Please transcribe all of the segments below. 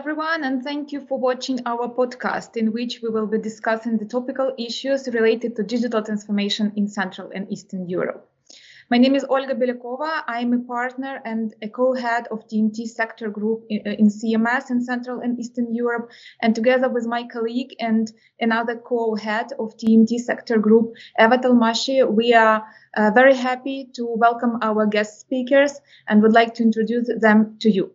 everyone, and thank you for watching our podcast, in which we will be discussing the topical issues related to digital transformation in Central and Eastern Europe. My name is Olga Belikova. I'm a partner and a co-head of TMT sector group in, in, CMS in Central and Eastern Europe. And together with my colleague and another co-head of TMT sector group, Eva Talmashi, we are uh, very happy to welcome our guest speakers and would like to introduce them to you.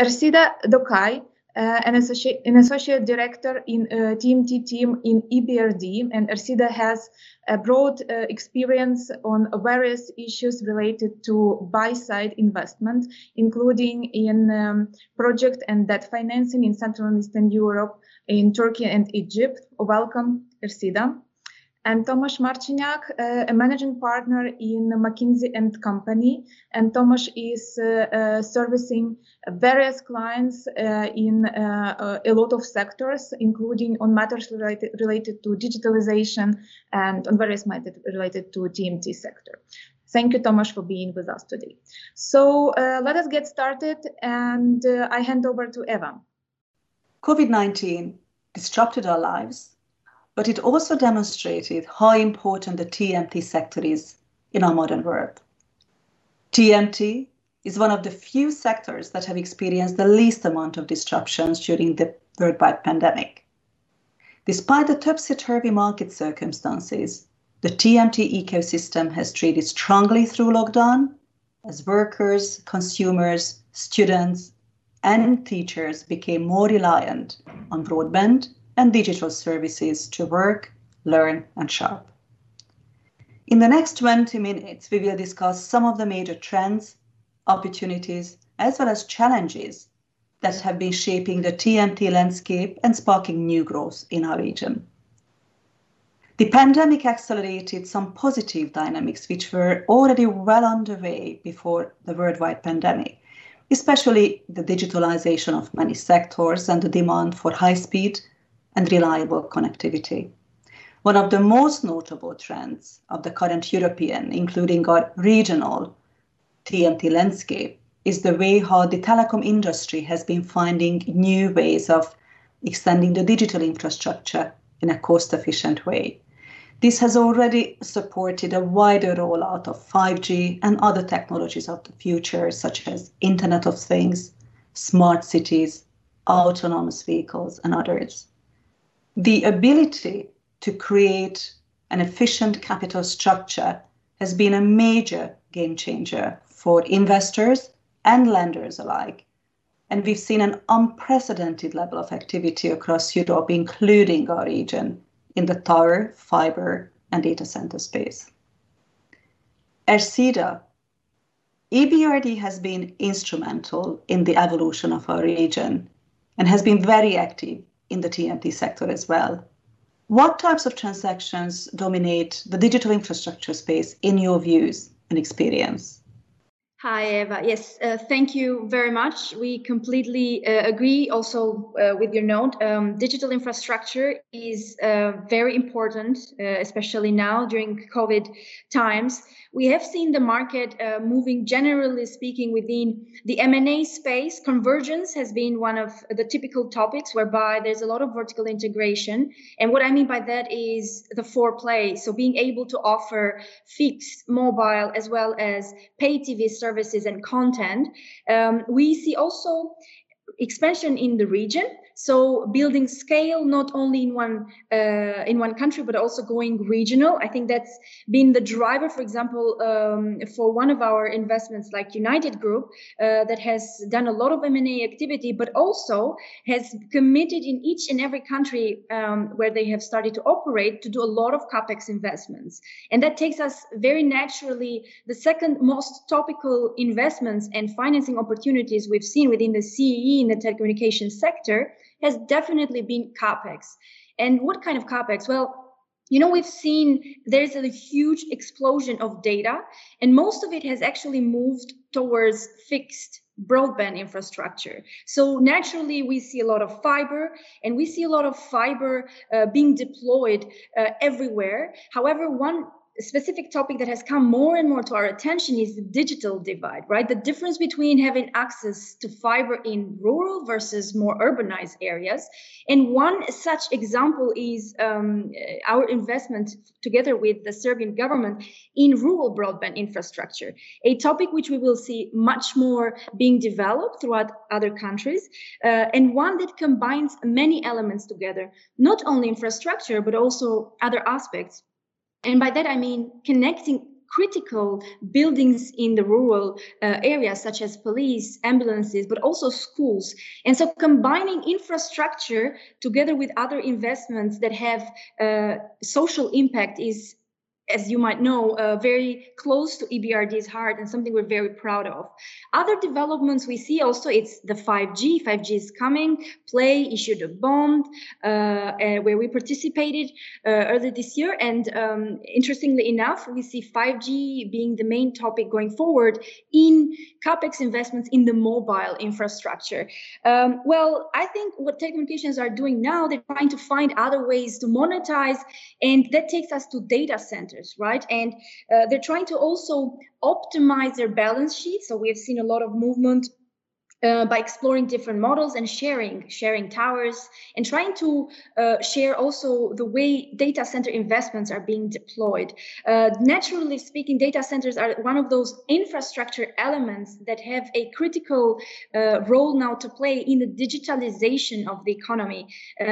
Ersida Dokai uh, an, associate, an associate director in uh, TMT team in EBRD, and Ersida has a broad uh, experience on various issues related to buy-side investment, including in um, project and debt financing in Central and Eastern Europe, in Turkey and Egypt. Welcome, Ersida and Tomasz Marciniak, uh, a managing partner in McKinsey and Company. And Tomasz is uh, uh, servicing various clients uh, in uh, uh, a lot of sectors, including on matters related, related to digitalization and on various matters related to TMT sector. Thank you, Tomasz, for being with us today. So let us get started, and I hand over to Eva. COVID 19 disrupted our lives but it also demonstrated how important the TMT sector is in our modern world. TMT is one of the few sectors that have experienced the least amount of disruptions during the worldwide pandemic. Despite the topsy-turvy market circumstances, the TMT ecosystem has traded strongly through lockdown as workers, consumers, students, and teachers became more reliant on broadband and digital services to work, learn, and shop. In the next 20 minutes, we will discuss some of the major trends, opportunities, as well as challenges that have been shaping the TMT landscape and sparking new growth in our region. The pandemic accelerated some positive dynamics which were already well underway before the worldwide pandemic, especially the digitalization of many sectors and the demand for high speed, and reliable connectivity. One of the most notable trends of the current European, including our regional TMT landscape, is the way how the telecom industry has been finding new ways of extending the digital infrastructure in a cost efficient way. This has already supported a wider rollout of 5G and other technologies of the future, such as Internet of Things, smart cities, autonomous vehicles, and others the ability to create an efficient capital structure has been a major game changer for investors and lenders alike. And we've seen an unprecedented level of activity across Europe, including our region, in the tower, fiber, and data center space. Ersida, EBRD has been instrumental in the evolution of our region and has been very active in the TMT sector as well. What types of transactions dominate the digital infrastructure space in your views and experience? Hi, Eva. Yes, uh, thank you very much. We completely uh, agree also uh, with your note. Um, digital infrastructure is uh, very important, uh, especially now during COVID times. We have seen the market uh, moving, generally speaking, within the M&A space. Convergence has been one of the typical topics whereby there's a lot of vertical integration. And what I mean by that is the four-play. So being able to offer fixed, mobile, as well as pay TV services and content. Um, we see also expansion in the region so building scale not only in one uh, in one country but also going regional. I think that's been the driver for example um, for one of our investments like united group uh, that has done a lot of m&a activity but also has committed in each and every country um, where they have started to operate to do a lot of capex investments. And that takes us very naturally the second most topical investments and financing opportunities we've seen within the cee in the telecommunications sector has definitely been capex. And what kind of capex? Well, you know, we've seen there's a huge explosion of data, and most of it has actually moved towards fixed broadband infrastructure. So naturally, we see a lot of fiber, and we see a lot of fiber uh, being deployed uh, everywhere. However, one specific topic that has come more and more to our attention is the digital divide, right? The difference between having access to fiber in rural versus more urbanized areas. And one such example is um, our investment together with the Serbian government in rural broadband infrastructure, a topic which we will see much more being developed throughout other countries, uh, and one that combines many elements together, not only infrastructure, but also other aspects and by that, I mean connecting critical buildings in the rural uh, areas, such as police, ambulances, but also schools. And so combining infrastructure together with other investments that have uh, social impact is as you might know, uh, very close to EBRD's heart and something we're very proud of. Other developments we see also, it's the 5G. 5G is coming. Play issued a bond uh, where we participated uh, earlier this year. And um, interestingly enough, we see 5G being the main topic going forward in CapEx investments in the mobile infrastructure. Um, well, I think what telecommunications are doing now, they're trying to find other ways to monetize, and that takes us to data centers right? And uh, they're trying to also optimize their balance sheet. So we have seen a lot of movement uh, by exploring different models and sharing sharing towers and trying to uh, share also the way data center investments are being deployed. Uh, naturally speaking data centers are one of those infrastructure elements that have a critical uh, role now to play in the digitalization of the economy. Uh,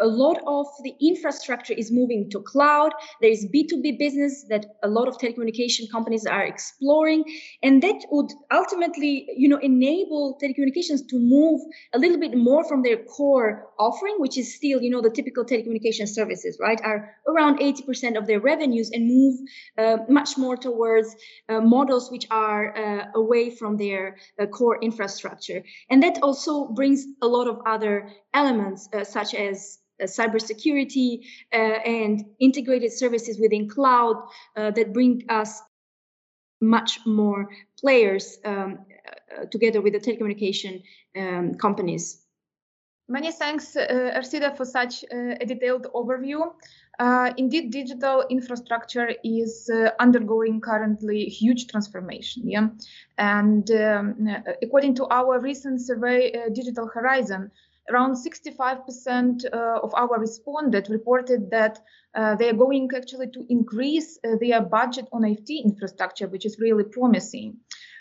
a lot of the infrastructure is moving to cloud. There is b2b business that a lot of telecommunication companies are exploring and that would ultimately you know enable telecommunications to move a little bit more from their core offering, which is still, you know, the typical telecommunication services, right, are around 80% of their revenues and move uh, much more towards uh, models which are uh, away from their uh, core infrastructure. And that also brings a lot of other elements, uh, such as uh, cybersecurity uh, and integrated services within cloud uh, that bring us much more players um, together with the telecommunication um, companies. Many thanks, uh, for such uh, a detailed overview. Uh, indeed, digital infrastructure is uh, undergoing currently huge transformation. Yeah, and um, according to our recent survey, uh, Digital Horizon, around 65% of our respondents reported that they are going actually to increase their budget on IT infrastructure, which is really promising.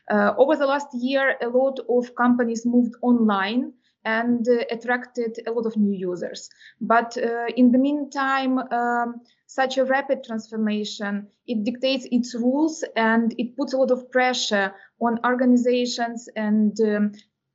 Uh, over the last year, a lot of companies moved online and uh, attracted a lot of new users. But uh, in the meantime, um, such a rapid transformation, it dictates its rules and it puts a lot of pressure on organizations and um,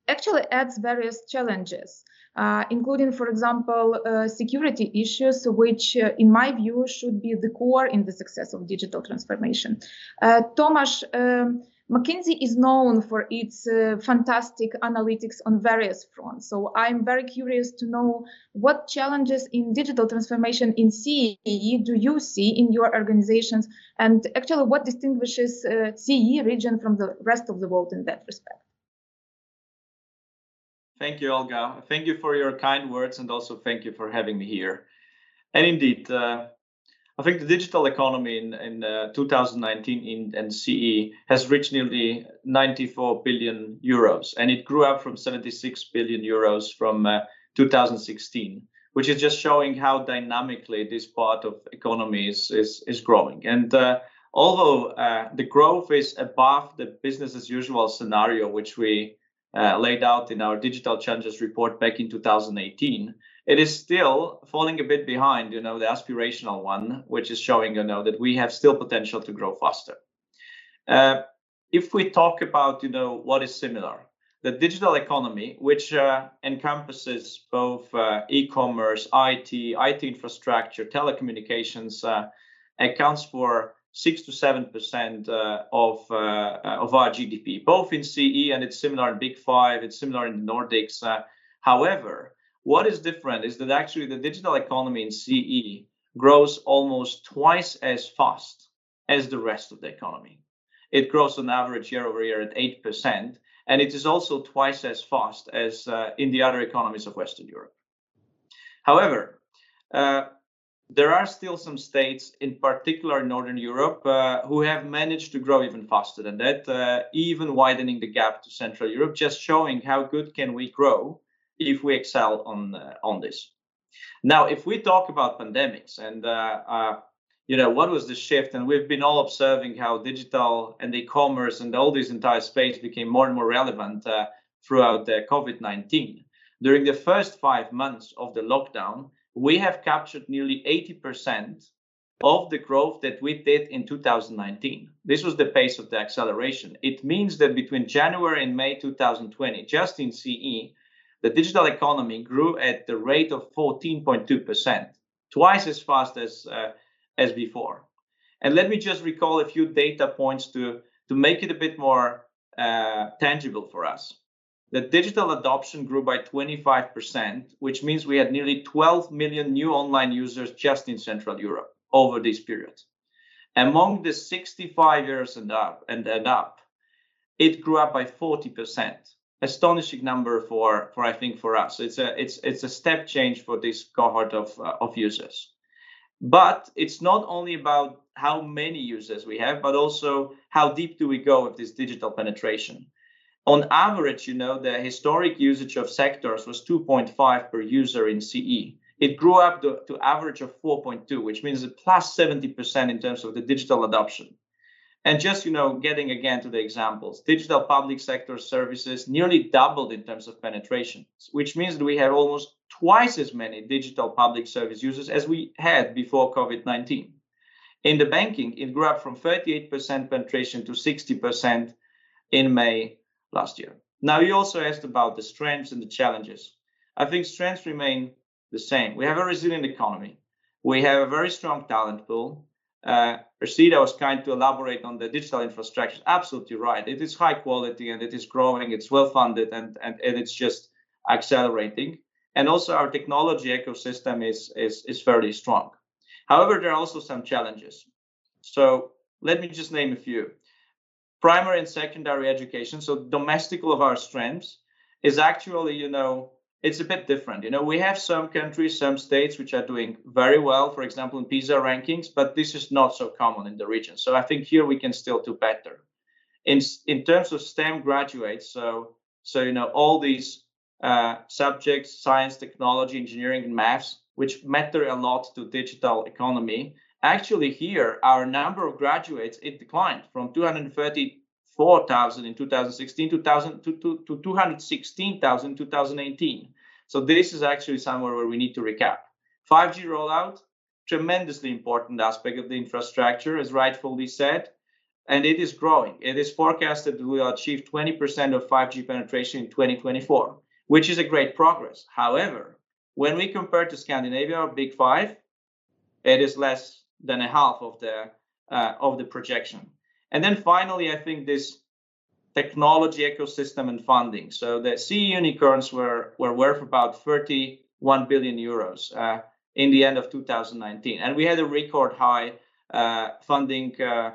actually adds various challenges. Uh, including, for example, uh, security issues, which, uh, in my view, should be the core in the success of digital transformation. Tomasz, um, McKinsey is known for its uh, fantastic analytics on various fronts. So I'm very curious to know what challenges in digital transformation in CEE do you see in your organizations, and actually what distinguishes uh, CEE region from the rest of the world in that respect. Thank you, Olga. Thank you for your kind words, and also thank you for having me here. And indeed, uh, I think the digital economy in, in uh, 2019 in, in CE has reached nearly 94 billion euros, and it grew up from 76 billion euros from uh, 2016, which is just showing how dynamically this part of economy is, is, is growing. And uh, although uh, the growth is above the business as usual scenario, which we uh, laid out in our digital challenges report back in 2018, it is still falling a bit behind, you know, the aspirational one, which is showing, you know, that we have still potential to grow faster. Uh, if we talk about, you know, what is similar, the digital economy, which uh, encompasses both uh, e-commerce, IT, IT infrastructure, telecommunications, uh, accounts for six to seven percent uh, of uh, of our GDP, both in CE and it's similar in Big Five. It's similar in the Nordics. however, what is different is that actually the digital economy in CE grows almost twice as fast as the rest of the economy. It grows on average year over year at 8%, and it is also twice as fast as uh, in the other economies of Western Europe. However, uh, there are still some states, in particular Northern Europe, uh, who have managed to grow even faster than that, uh, even widening the gap to Central Europe, just showing how good can we grow if we excel on uh, on this. Now, if we talk about pandemics and uh, uh, you know what was the shift, and we've been all observing how digital and e-commerce and all this entire space became more and more relevant uh, throughout the COVID-19. During the first five months of the lockdown, we have captured nearly 80% of the growth that we did in 2019. This was the pace of the acceleration. It means that between January and May 2020, just in CE, the digital economy grew at the rate of 14.2%, twice as fast as, uh, as before. And let me just recall a few data points to, to make it a bit more uh, tangible for us the digital adoption grew by 25%, which means we had nearly 12 million new online users just in Central Europe over this period. Among the 65 years and up, and, and up, it grew up by 40%. Astonishing number for, for I think for us. It's a it's it's a step change for this cohort of uh, of users. But it's not only about how many users we have, but also how deep do we go with this digital penetration on average, you know, the historic usage of sectors was 2.5 per user in CE. It grew up to, to average of 4.2, which means a plus 70% in terms of the digital adoption. And just, you know, getting again to the examples, digital public sector services nearly doubled in terms of penetration, which means that we have almost twice as many digital public service users as we had before COVID-19. In the banking, it grew up from 38% penetration to 60% in May last year. Now, you also asked about the strengths and the challenges. I think strengths remain the same. We have a resilient economy. We have a very strong talent pool. Uh, Ersida was kind to elaborate on the digital infrastructure. Absolutely right. It is high quality and it is growing. It's well funded and, and, and it's just accelerating. And also our technology ecosystem is, is, is fairly strong. However, there are also some challenges. So let me just name a few primary and secondary education, so domestical of our strengths, is actually, you know, it's a bit different. You know, we have some countries, some states which are doing very well, for example, in PISA rankings, but this is not so common in the region. So I think here we can still do better. In in terms of STEM graduates, so so you know all these uh, subjects, science, technology, engineering, and maths, which matter a lot to digital economy, Actually, here, our number of graduates, it declined from 234,000 in 2016 to, to, to 216,000 in 2018. So this is actually somewhere where we need to recap. 5G rollout, tremendously important aspect of the infrastructure, as rightfully said, and it is growing. It is forecasted that we will achieve 20% of 5G penetration in 2024, which is a great progress. However, when we compare to Scandinavia or Big Five, it is less than a half of the uh, of the projection. And then finally, I think this technology ecosystem and funding. So the CE unicorns were were worth about 31 billion euros uh, in the end of 2019, and we had a record high uh, funding. Uh,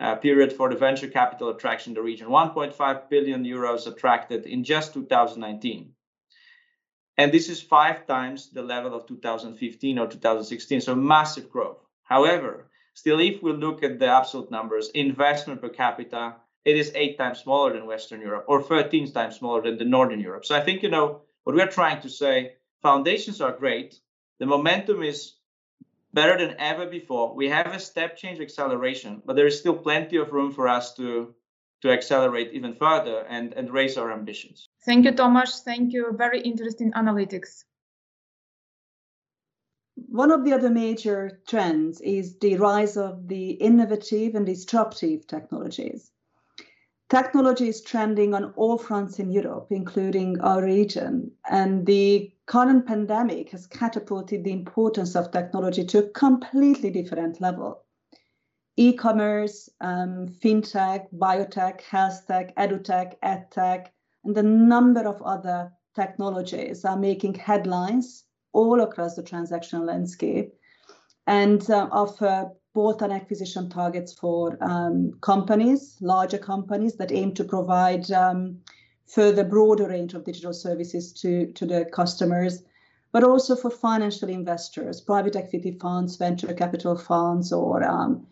uh, period for the venture capital attraction in the region 1.5 billion euros attracted in just 2019 and this is five times the level of 2015 or 2016 so massive growth However, still, if we look at the absolute numbers, investment per capita, it is eight times smaller than Western Europe or 13 times smaller than the Northern Europe. So I think, you know, what we're trying to say, foundations are great. The momentum is better than ever before. We have a step change acceleration, but there is still plenty of room for us to to accelerate even further and, and raise our ambitions. Thank you, Tomasz. Thank you. Very interesting analytics. One of the other major trends is the rise of the innovative and disruptive technologies. Technology is trending on all fronts in Europe, including our region, and the current pandemic has catapulted the importance of technology to a completely different level. E-commerce, um, fintech, biotech, health tech, edutech, edtech, and a number of other technologies are making headlines all across the transactional landscape and uh, offer both on acquisition targets for um, companies, larger companies that aim to provide um, further broader range of digital services to, to the customers, but also for financial investors, private equity funds, venture capital funds, or um,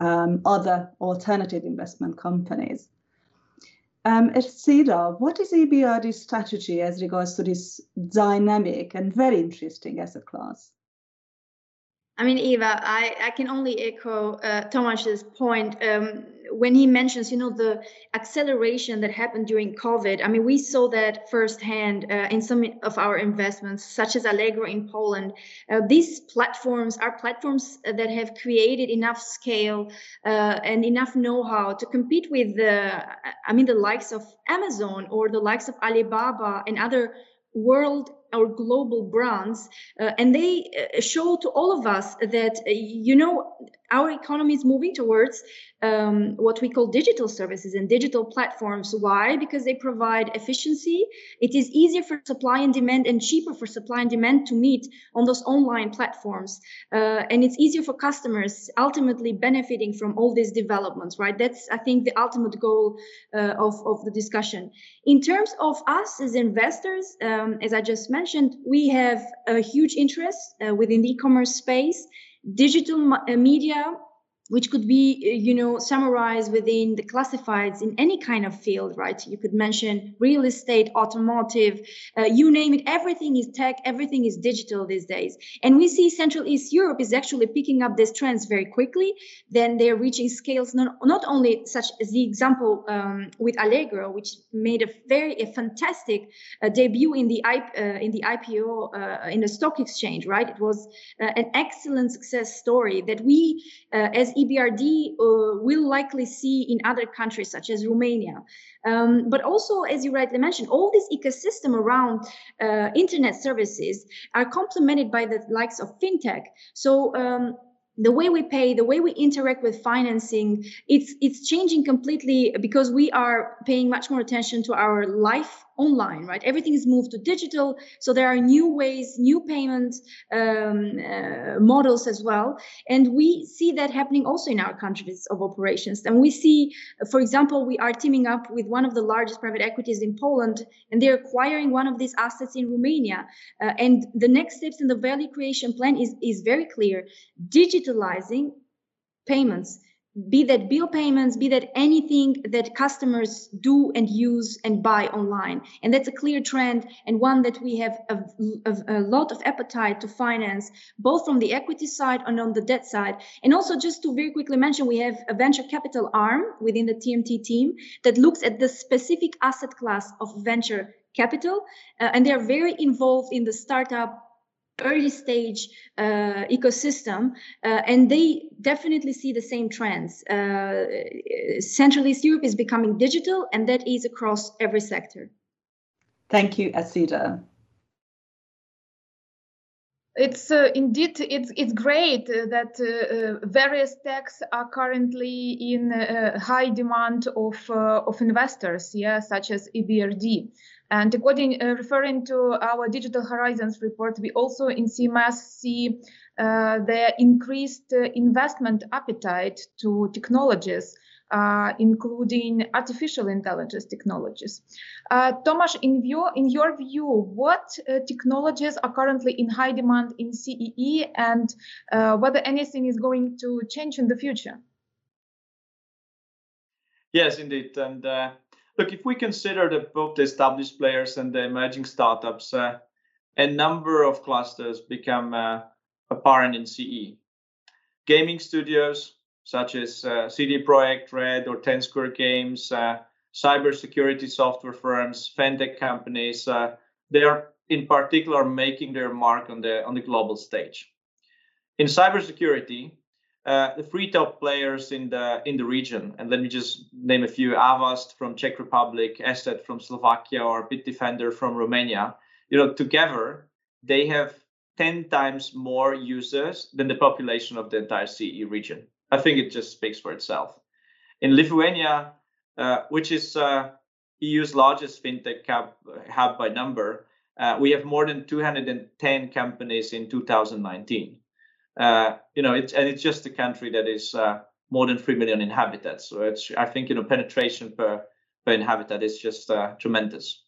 um, other alternative investment companies. Um, Ersida, what is EBRD's strategy as regards to this dynamic and very interesting asset class? I mean, Eva, I, I can only echo uh, Thomas's point. Um, when he mentions, you know, the acceleration that happened during COVID, I mean, we saw that firsthand uh, in some of our investments, such as Allegro in Poland. Uh, these platforms are platforms that have created enough scale uh, and enough know-how to compete with the, I mean, the likes of Amazon or the likes of Alibaba and other world or global brands uh, and they uh, show to all of us that uh, you know our economy is moving towards um, what we call digital services and digital platforms. Why? Because they provide efficiency. It is easier for supply and demand and cheaper for supply and demand to meet on those online platforms. Uh, and it's easier for customers ultimately benefiting from all these developments, right? That's, I think, the ultimate goal of, of the discussion. In terms of us as investors, um, as I just mentioned, we have a huge interest uh, within the e-commerce space. Digital uh, media which could be uh, you know summarized within the classifieds in any kind of field right? You could mention real estate automotive uh, you name it. Everything is tech everything is digital these days. And we see central east europe is actually picking up these trends very quickly. Then they're reaching scales not, not only such as the example um, with allegro which made a very a fantastic uh, debut in the I, uh, in the ipo uh, in the stock exchange right? It was uh, an excellent success story that we as EBRD uh, will likely see in other countries such as Romania. Um, but also, as you rightly mentioned, all this ecosystem around uh, internet services are complemented by the likes of fintech. So um, the way we pay the way we interact with financing it's it's changing completely because we are paying much more attention to our life online right? Everything is moved to digital. So there are new ways new payment um, uh, models as well. And we see that happening also in our countries of operations. And we see for example we are teaming up with one of the largest private equities in poland and they're acquiring one of these assets in romania. Uh, and the next steps in the value creation plan is is very clear. Digitalizing payments be that bill payments, be that anything that customers do and use and buy online. And that's a clear trend and one that we have a, a, a, lot of appetite to finance, both from the equity side and on the debt side. And also, just to very quickly mention, we have a venture capital arm within the TMT team that looks at the specific asset class of venture capital. Uh, and they're very involved in the startup early stage uh, ecosystem uh, and they definitely see the same trends. Uh, central east europe is becoming digital and that is across every sector. Thank you Ersida it's uh, indeed it's it's great that uh, various techs are currently in uh, high demand of of investors yeah such as EBRD and according, uh, referring to our Digital Horizons report, we also in CMS see uh, the increased uh, investment appetite to technologies, uh, including artificial intelligence technologies. Uh, Tomasz, in, in your view, what uh, technologies are currently in high demand in CEE and whether anything is going to change in the future? Yes, indeed. And look, if we consider the, both the established players and the emerging startups, uh, a number of clusters become uh, apparent in CE. Gaming studios such as uh, CD Projekt Red or Ten Square Games, uh, cybersecurity software firms, fintech companies, uh, they are in particular making their mark on the on the global stage. In cybersecurity, uh, the three top players in the in the region, and let me just name a few: Avast from Czech Republic, ESET from Slovakia, or Bitdefender from Romania. You know, together they have 10 times more users than the population of the entire CE region. I think it just speaks for itself. In Lithuania, uh, which is uh, EU's largest fintech hub, hub by number, uh, we have more than 210 companies in 2019 uh, you know, it's and it's just a country that is uh, more than three million inhabitants. So it's I think you know penetration per per inhabitant is just uh, tremendous.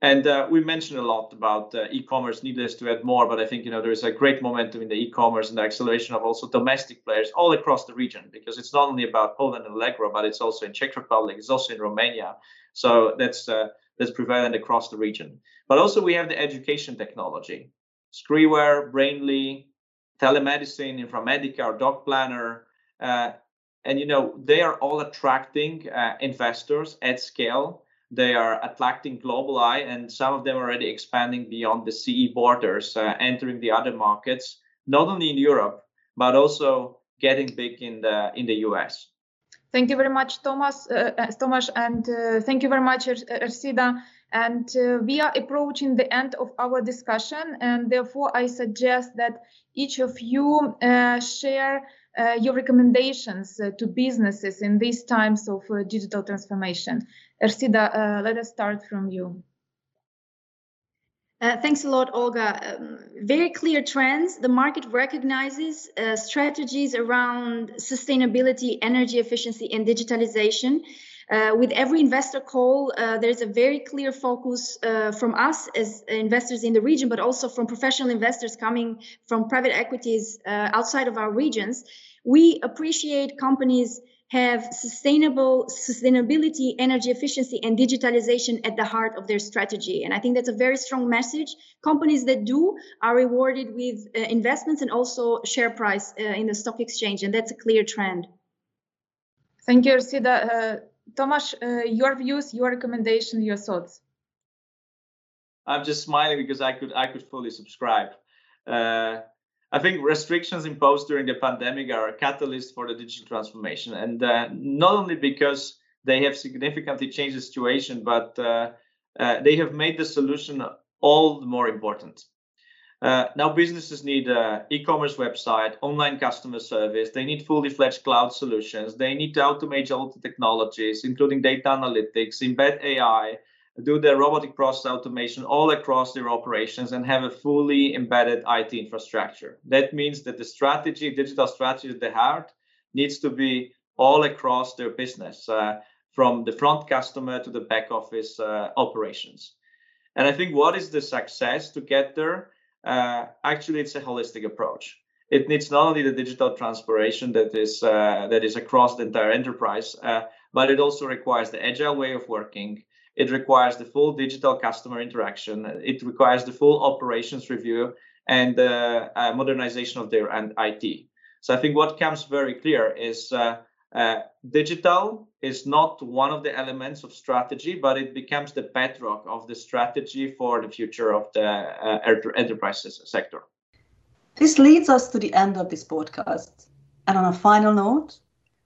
And uh, we mentioned a lot about uh, e-commerce. Needless to add more, but I think you know there is a great momentum in the e-commerce and the acceleration of also domestic players all across the region because it's not only about Poland and Allegro, but it's also in Czech Republic, it's also in Romania. So that's that's prevalent across the region. But also we have the education technology, Skriware, Brainly, telemedicine, Infermedica, or Doc Planner, uh, and you know they are all attracting uh, investors at scale they are attracting global eye and some of them are already expanding beyond the ce borders uh, entering the other markets not only in europe but also getting big in the in the us thank you very much thomas uh, uh thomas and uh, thank you very much Ersida. And uh, we are approaching the end of our discussion and therefore i suggest that each of you share uh, your recommendations uh, to businesses in these times of uh, digital transformation. Ersida, let us start from you. Uh, thanks a lot, Olga. Um, very clear trends. The market recognizes uh, strategies around sustainability, energy efficiency, and digitalization. Uh, with every investor call, there's a very clear focus from us as investors in the region, but also from professional investors coming from private equities outside of our regions. We appreciate companies have sustainable sustainability energy efficiency and digitalization at the heart of their strategy. And i think that's a very strong message. Companies that do are rewarded with uh, investments and also share price uh, in the stock exchange and that's a clear trend. Thank you Ersida. Uh, Tomasz, uh, your views your recommendation your thoughts. I'm just smiling because i could i could fully subscribe. Uh, I think restrictions imposed during the pandemic are a catalyst for the digital transformation, and uh, not only because they have significantly changed the situation, but uh, uh, they have made the solution all the more important. Uh, now businesses need an e-commerce website, online customer service. They need fully fledged cloud solutions. They need to automate all the technologies, including data analytics, embed AI, do their robotic process automation all across their operations and have a fully embedded IT infrastructure. That means that the strategy, digital strategy at the heart, needs to be all across their business, uh, from the front customer to the back office uh, operations. And I think what is the success to get there? Uh, actually, it's a holistic approach. It needs not only the digital transformation that is uh, that is across the entire enterprise, uh, but it also requires the agile way of working, it requires the full digital customer interaction. It requires the full operations review and the uh, modernization of their IT. So I think what comes very clear is uh, uh, digital is not one of the elements of strategy, but it becomes the bedrock of the strategy for the future of the uh, sector. This leads us to the end of this podcast. And on a final note,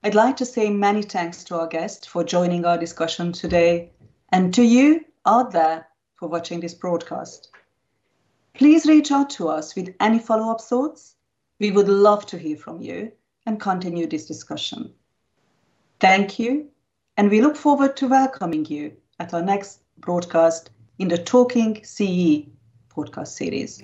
I'd like to say many thanks to our guest for joining our discussion today and to you out there for watching this broadcast. Please reach out to us with any follow up thoughts. We would love to hear from you and continue this discussion. Thank you, and we look forward to welcoming you at our next broadcast in the Talking CE podcast series.